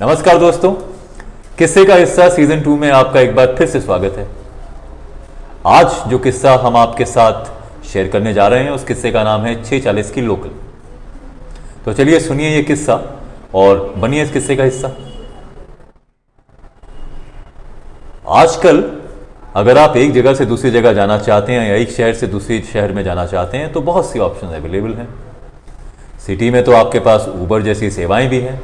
नमस्कार दोस्तों। किस्से का हिस्सा सीज़न टू में आपका एक बार फिर से स्वागत है। आज जो किस्सा हम आपके साथ शेयर करने जा रहे हैं, उस किस्से का नाम है छह चालीस की लोकल। तो चलिए सुनिए ये किस्सा और बनिए इस किस्से का हिस्सा। आजकल अगर आप एक जगह से दूसरी जगह जाना चाहते हैं या एक शहर से दूसरे शहर में जाना चाहते हैं तो बहुत सी ऑप्शन अवेलेबल हैं। सिटी में तो आपके पास ऊबर जैसी सेवाएँ भी हैं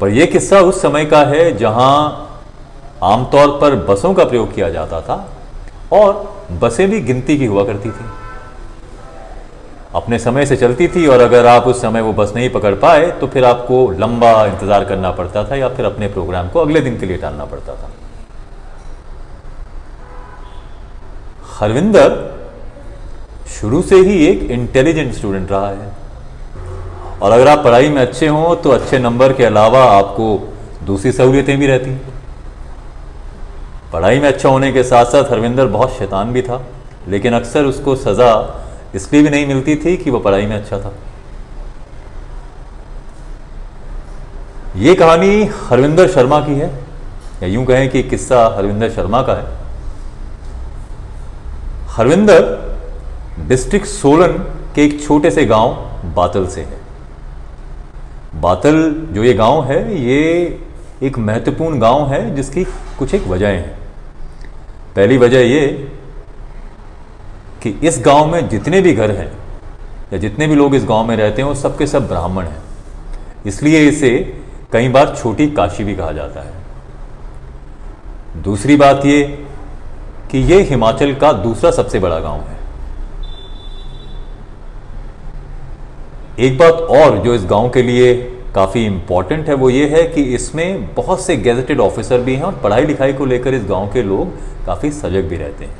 पर यह किस्सा उस समय का है जहाँ आमतौर पर बसों का प्रयोग किया जाता था और बसें भी गिनती की हुआ करती थी। अपने समय से चलती थी और अगर आप उस समय वो बस नहीं पकड़ पाए तो फिर आपको लंबा इंतज़ार करना पड़ता था या फिर अपने प्रोग्राम को अगले दिन के लिए टालना पड़ता था। हरविंदर शुरू से ही एक इंटेलिजेंट स्टूडेंट रहा है। और अगर आप पढ़ाई में अच्छे हों तो अच्छे नंबर के अलावा आपको दूसरी सहूलियतें भी रहती। पढ़ाई में अच्छा होने के साथ साथ हरविंदर बहुत शैतान भी था, लेकिन अक्सर उसको सज़ा इसलिए भी नहीं मिलती थी कि वो पढ़ाई में अच्छा था। ये कहानी हरविंदर शर्मा की है, या यूँ कहें कि किस्सा हरविंदर शर्मा का है। हरविंदर डिस्ट्रिक्ट सोलन के एक छोटे से गाँव बातल से है। बातल, जो ये गाँव है, ये एक महत्वपूर्ण गाँव है, जिसकी कुछ एक वजह हैं। पहली वजह ये कि इस गाँव में जितने भी घर हैं, या जितने भी लोग इस गाँव में रहते हैं, वो सबके सब ब्राह्मण हैं। इसलिए इसे कई बार छोटी काशी भी कहा जाता है। दूसरी बात ये कि ये हिमाचल का दूसरा सबसे बड़ा गाँव है। एक बात और जो इस गाँव के लिए काफ़ी इंपॉर्टेंट है, वो ये है कि इसमें बहुत से गैजेटेड ऑफिसर भी हैं और पढ़ाई लिखाई को लेकर इस गाँव के लोग काफ़ी सजग भी रहते हैं।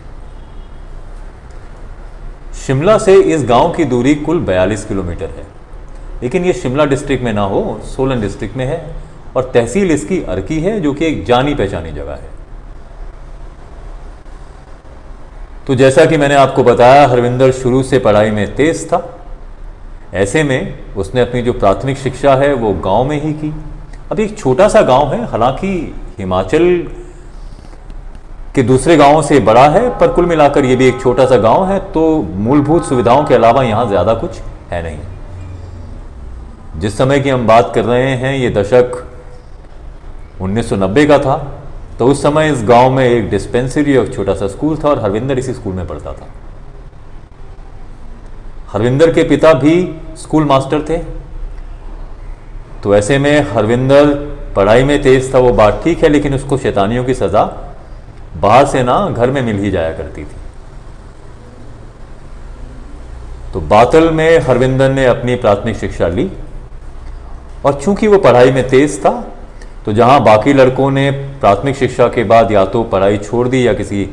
शिमला से इस गाँव की दूरी कुल 42 किलोमीटर है। लेकिन ये शिमला डिस्ट्रिक्ट में ना हो, सोलन डिस्ट्रिक्ट में है और तहसील इसकी अर्की है, जो कि एक जानी पहचानी जगह है। तो जैसा कि मैंने आपको बताया, हरविंदर शुरू से पढ़ाई में तेज था। ऐसे में उसने अपनी जो प्राथमिक शिक्षा है वो गाँव में ही की। अब एक छोटा सा गाँव है, हालाँकि हिमाचल के दूसरे गाँवों से बड़ा है, पर कुल मिलाकर ये भी एक छोटा सा गाँव है तो मूलभूत सुविधाओं के अलावा यहाँ ज़्यादा कुछ है नहीं। जिस समय की हम बात कर रहे हैं, ये दशक 1990 का था तो उस समय इस गाँव में एक डिस्पेंसरी और छोटा सा स्कूल था और हरविंदर इसी स्कूल में पढ़ता था। हरविंदर के पिता भी स्कूल मास्टर थे। तो ऐसे में हरविंदर पढ़ाई में तेज था, वो बात ठीक है, लेकिन उसको शैतानियों की सज़ा बाहर से ना घर में मिल ही जाया करती थी। तो बातल में हरविंदर ने अपनी प्राथमिक शिक्षा ली, और चूँकि वो पढ़ाई में तेज था तो जहाँ बाकी लड़कों ने प्राथमिक शिक्षा के बाद या तो पढ़ाई छोड़ दी या किसी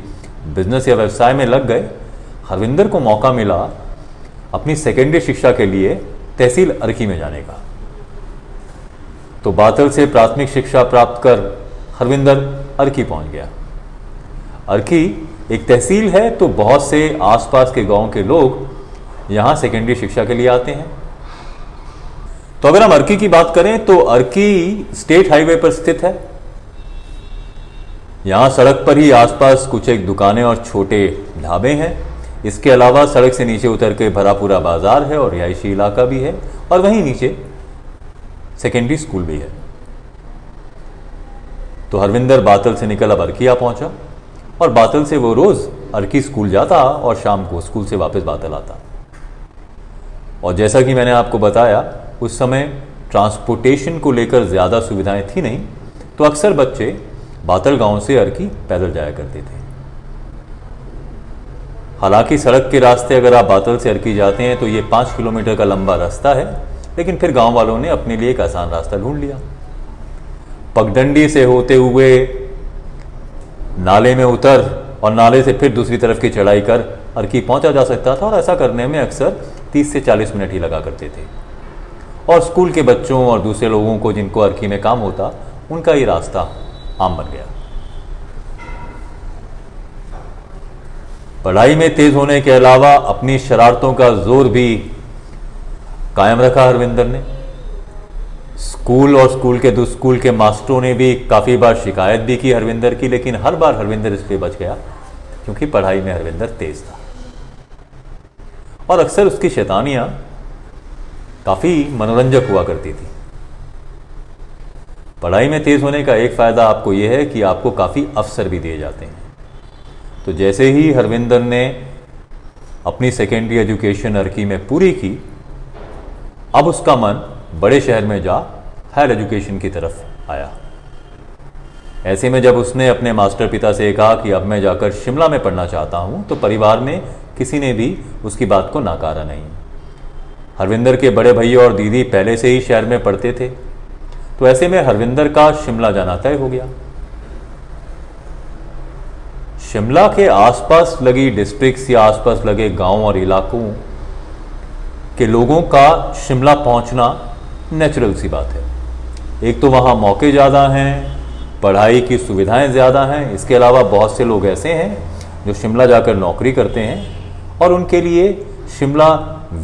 बिज़नेस या व्यवसाय में लग गए, हरविंदर को मौका मिला अपनी सेकेंडरी शिक्षा के लिए तहसील अर्की में जाने का। तो बातल से प्राथमिक शिक्षा प्राप्त कर हरविंदर अर्की पहुँच गया। अर्की एक तहसील है तो बहुत से आसपास के गाँव के लोग यहाँ सेकेंडरी शिक्षा के लिए आते हैं। तो अगर हम अर्की की बात करें तो अर्की स्टेट हाईवे पर स्थित है। यहाँ सड़क पर ही आसपास कुछ एक दुकानें और छोटे ढाबे हैं। इसके अलावा सड़क से नीचे उतर के भरा पूरा बाज़ार है और रिहायशी इलाका भी है और वहीं नीचे सेकेंडरी स्कूल भी है। तो हरविंदर बातल से निकल अब अर्किया पहुँचा और बातल से वो रोज अर्की स्कूल जाता और शाम को स्कूल से वापस बातल आता। और जैसा कि मैंने आपको बताया, उस समय ट्रांसपोर्टेशन को लेकर ज़्यादा सुविधाएँ थी नहीं तो अक्सर बच्चे बातल गाँव से अर्की पैदल जाया करते थे। हालाँकि सड़क के रास्ते अगर आप बातल से अर्की जाते हैं तो ये पाँच किलोमीटर का लंबा रास्ता है, लेकिन फिर गाँव वालों ने अपने लिए एक आसान रास्ता ढूंढ लिया। पगडंडी से होते हुए नाले में उतर और नाले से फिर दूसरी तरफ़ की चढ़ाई कर अर्की पहुँचा जा सकता था, और ऐसा करने में अक्सर 30 से 40 मिनट ही लगा करते थे। और स्कूल के बच्चों और दूसरे लोगों को जिनको अर्की में काम होता, उनका ये रास्ता आम बन गया। पढ़ाई में तेज होने के अलावा अपनी शरारतों का ज़ोर भी कायम रखा हरविंदर ने। स्कूल और स्कूल के दो स्कूल के मास्टरों ने भी काफ़ी बार शिकायत भी की हरविंदर की, लेकिन हर बार हरविंदर इस पर बच गया क्योंकि पढ़ाई में हरविंदर तेज था। और अक्सर उसकी शैतानियाँ काफ़ी मनोरंजक हुआ करती थी। पढ़ाई में तेज़ होने का एक फ़ायदा आपको यह है कि आपको काफ़ी अवसर भी दिए जाते हैं। तो जैसे ही हरविंदर ने अपनी सेकेंडरी एजुकेशन अर्की में पूरी की, अब उसका मन बड़े शहर में जा हायर एजुकेशन की तरफ़ आया। ऐसे में जब उसने अपने मास्टर पिता से कहा कि अब मैं जाकर शिमला में पढ़ना चाहता हूँ तो परिवार में किसी ने भी उसकी बात को नकारा नहीं। हरविंदर के बड़े भैया और दीदी पहले से ही शहर में पढ़ते थे तो ऐसे में हरविंदर का शिमला जाना तय हो गया। शिमला के आसपास लगी डिस्ट्रिक्ट्स या आसपास लगे गाँव और इलाकों के लोगों का शिमला पहुँचना नेचुरल सी बात है। एक तो वहाँ मौके ज़्यादा हैं, पढ़ाई की सुविधाएँ ज़्यादा हैं, इसके अलावा बहुत से लोग ऐसे हैं जो शिमला जाकर नौकरी करते हैं और उनके लिए शिमला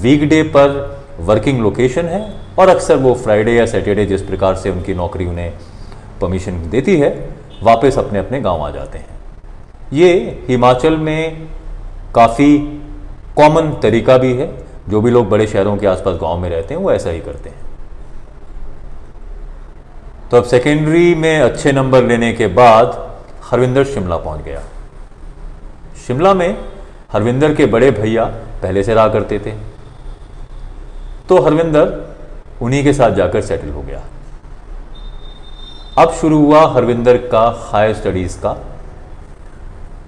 वीकडे पर वर्किंग लोकेशन है और अक्सर वो फ्राइडे या सैटरडे जिस प्रकार से उनकी नौकरी उन्हें परमिशन देती है, वापस अपने अपने गाँव आ जाते हैं। ये हिमाचल में काफ़ी कॉमन तरीका भी है। जो भी लोग बड़े शहरों के आसपास गाँव में रहते हैं, वो ऐसा ही करते हैं। तो अब सेकेंडरी में अच्छे नंबर लेने के बाद हरविंदर शिमला पहुँच गया। शिमला में हरविंदर के बड़े भैया पहले से रहा करते थे। तो हरविंदर उन्हीं के साथ जाकर सेटल हो गया। अब शुरू हुआ हरविंदर का हायर स्टडीज़ का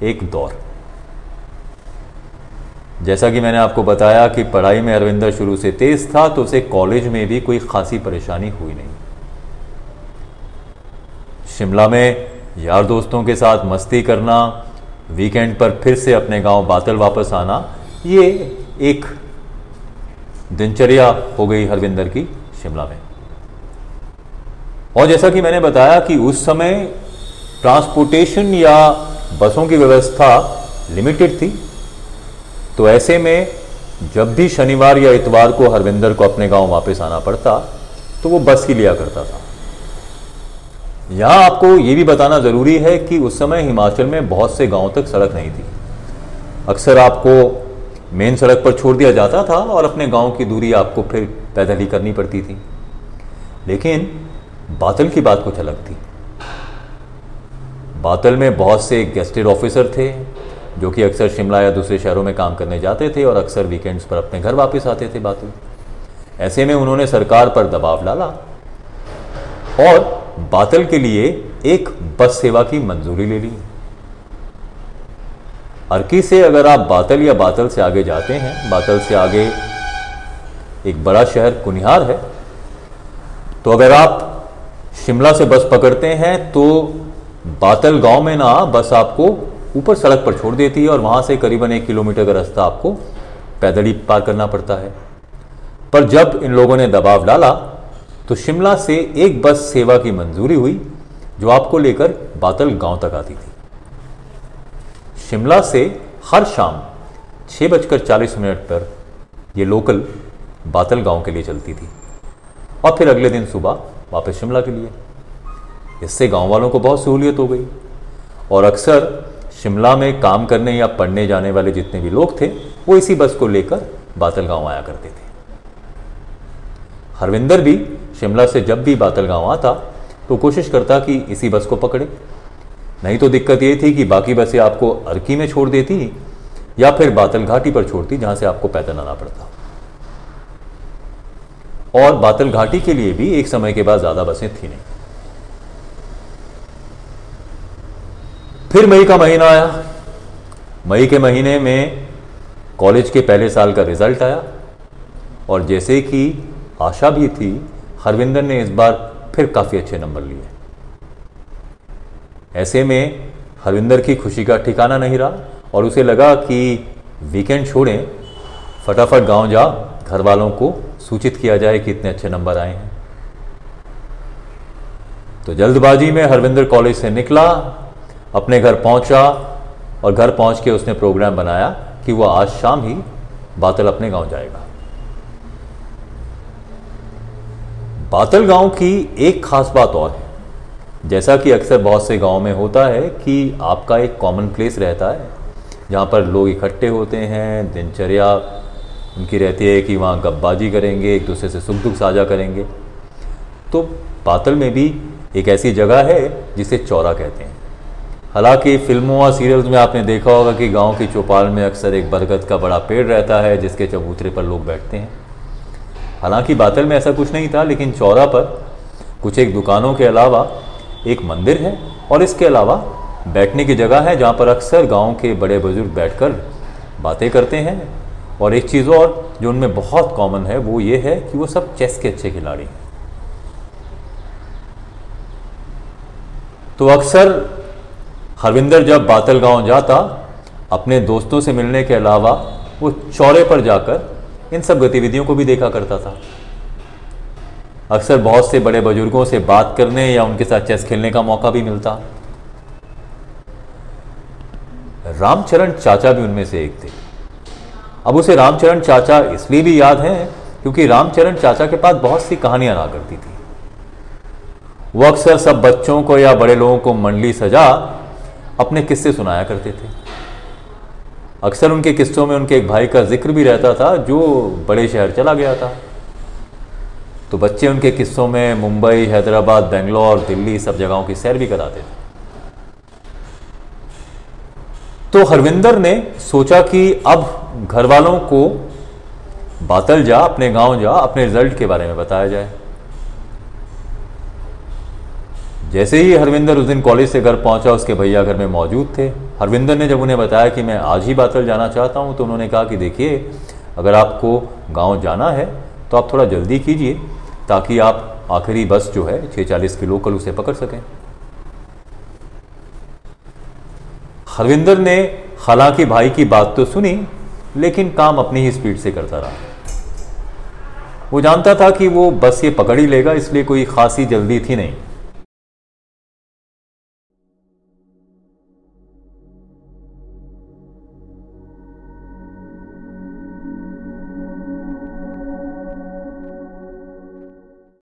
एक दौर। जैसा कि मैंने आपको बताया कि पढ़ाई में अरविंदर शुरू से तेज था तो उसे कॉलेज में भी कोई खासी परेशानी हुई नहीं। शिमला में यार दोस्तों के साथ मस्ती करना वीकेंड पर फिर से अपने गाँव बातल वापस आना, ये एक दिनचर्या हो गई हरविंदर की शिमला में। और जैसा कि मैंने बताया कि उस समय ट्रांसपोर्टेशन या बसों की व्यवस्था लिमिटेड थी। तो ऐसे में जब भी शनिवार या इतवार को हरविंदर को अपने गाँव वापस आना पड़ता तो वो बस ही लिया करता था। यहाँ आपको यह भी बताना ज़रूरी है कि उस समय हिमाचल में बहुत से गाँव तक सड़क नहीं थी। अक्सर आपको मेन सड़क पर छोड़ दिया जाता था और अपने गाँव की दूरी आपको फिर पैदल ही करनी पड़ती थी। लेकिन बातल की बात कुछ अलग थी। बातल में बहुत से गेस्टेड ऑफिसर थे, जो कि अक्सर शिमला या दूसरे शहरों में काम करने जाते थे और अक्सर वीकेंड्स पर अपने घर वापस आते थे बातल। ऐसे में उन्होंने सरकार पर दबाव डाला और बातल के लिए एक बस सेवा की मंजूरी ले ली। अर्की से अगर आप बातल या बातल से आगे जाते हैं, बातल से आगे एक बड़ा शहर कुनिहार है तो अगर आप शिमला से बस पकड़ते हैं तो बातल गाँव में ना बस आपको ऊपर सड़क पर छोड़ देती है और वहाँ से करीबन एक किलोमीटर का रास्ता आपको पैदल ही पार करना पड़ता है। पर जब इन लोगों ने दबाव डाला तो शिमला से एक बस सेवा की मंजूरी हुई, जो आपको लेकर बातल गाँव तक आती थी। शिमला से हर शाम छह बजकर चालीस मिनट पर यह लोकल बातल गाँव के लिए चलती थी और फिर अगले दिन सुबह वापस शिमला के लिए। इससे गाँव वालों को बहुत सहूलियत हो गई। और अक्सर शिमला में काम करने या पढ़ने जाने वाले जितने भी लोग थे, वो इसी बस को लेकर बातल गाँव आया करते थे। हरविंदर भी शिमला से जब भी बातल गाँव आता तो कोशिश करता कि इसी बस को पकड़े। नहीं तो दिक्कत ये थी कि बाकी बसें आपको अर्की में छोड़ देती या फिर बातल घाटी पर छोड़ती, जहाँ से आपको पैदल आना पड़ता। और बातल घाटी के लिए भी एक समय के बाद ज़्यादा बसें थी नहीं। फिर मई का महीना आया। मई के महीने में कॉलेज के पहले साल का रिज़ल्ट आया और जैसे कि आशा भी थी, हरविंदर ने इस बार फिर काफ़ी अच्छे नंबर लिए। ऐसे में हरविंदर की खुशी का ठिकाना नहीं रहा और उसे लगा कि वीकेंड छोड़ें, फटाफट गाँव जा घर वालों को सूचित किया जाए कि इतने अच्छे नंबर आए हैं। तो जल्दबाजी में हरविंदर कॉलेज से निकला अपने घर पहुँचा और घर पहुँच के उसने प्रोग्राम बनाया कि वह आज शाम ही बातल अपने गाँव जाएगा। बातल गाँव की एक खास बात और है। जैसा कि अक्सर बहुत से गाँव में होता है कि आपका एक कॉमन प्लेस रहता है, जहाँ पर लोग इकट्ठे होते हैं, दिनचर्या उनकी रहती है कि वहाँ गप्बाजी करेंगे, एक दूसरे से सुख दुख साझा करेंगे। तो बातल में भी एक ऐसी जगह है जिसे चौरा कहते हैं। हालाँकि फ़िल्मों और सीरियल्स में आपने देखा होगा कि गाँव की चौपाल में अक्सर एक बरगद का बड़ा पेड़ रहता है, जिसके चबूतरे पर लोग बैठते हैं। हालाँकि बातल में ऐसा कुछ नहीं था, लेकिन चौरा पर कुछ एक दुकानों के अलावा एक मंदिर है और इसके अलावा बैठने की जगह है, जहाँ पर अक्सर गाँव के बड़े बुज़ुर्ग बैठकर बातें करते हैं। और एक चीज़ और जो उनमें बहुत कॉमन है, वो ये है कि वो सब चेस के अच्छे खिलाड़ी हैं। तो अक्सर हरविंदर जब बातल गाँव जाता, अपने दोस्तों से मिलने के अलावा वो चौरे पर जाकर इन सब गतिविधियों को भी देखा करता था। अक्सर बहुत से बड़े बुज़ुर्गों से बात करने या उनके साथ चेस खेलने का मौका भी मिलता। रामचरण चाचा भी उनमें से एक थे। अब उसे रामचरण चाचा इसलिए भी याद है क्योंकि रामचरण चाचा के पास बहुत सी कहानियाँ रहा करती थी। वो अक्सर सब बच्चों को या बड़े लोगों को मंडली सजा अपने किस्से सुनाया करते थे। अक्सर उनके किस्सों में उनके एक भाई का ज़िक्र भी रहता था, जो बड़े शहर चला गया था। तो बच्चे उनके किस्सों में मुंबई, हैदराबाद, बेंगलोर, दिल्ली सब जगहों की सैर भी कराते थे। तो हरविंदर ने सोचा कि अब घर वालों को बातल जा, अपने गाँव जा, अपने रिज़ल्ट के बारे में बताया जाए। जैसे ही हरविंदर उस दिन कॉलेज से घर पहुँचा, उसके भैया घर में मौजूद थे। हरविंदर ने जब उन्हें बताया कि मैं आज ही बातल जाना चाहता हूँ तो उन्होंने कहा कि देखिए, अगर आपको गाँव जाना है तो आप थोड़ा जल्दी कीजिए, ताकि आप आखिरी बस जो है छः चालीस की लोकल उसे पकड़ सकें। हरविंदर ने हालाँकि भाई की बात तो सुनी, लेकिन काम अपनी ही स्पीड से करता रहा। वो जानता था कि वो बस ये पकड़ ही लेगा, इसलिए कोई खासी जल्दी थी नहीं।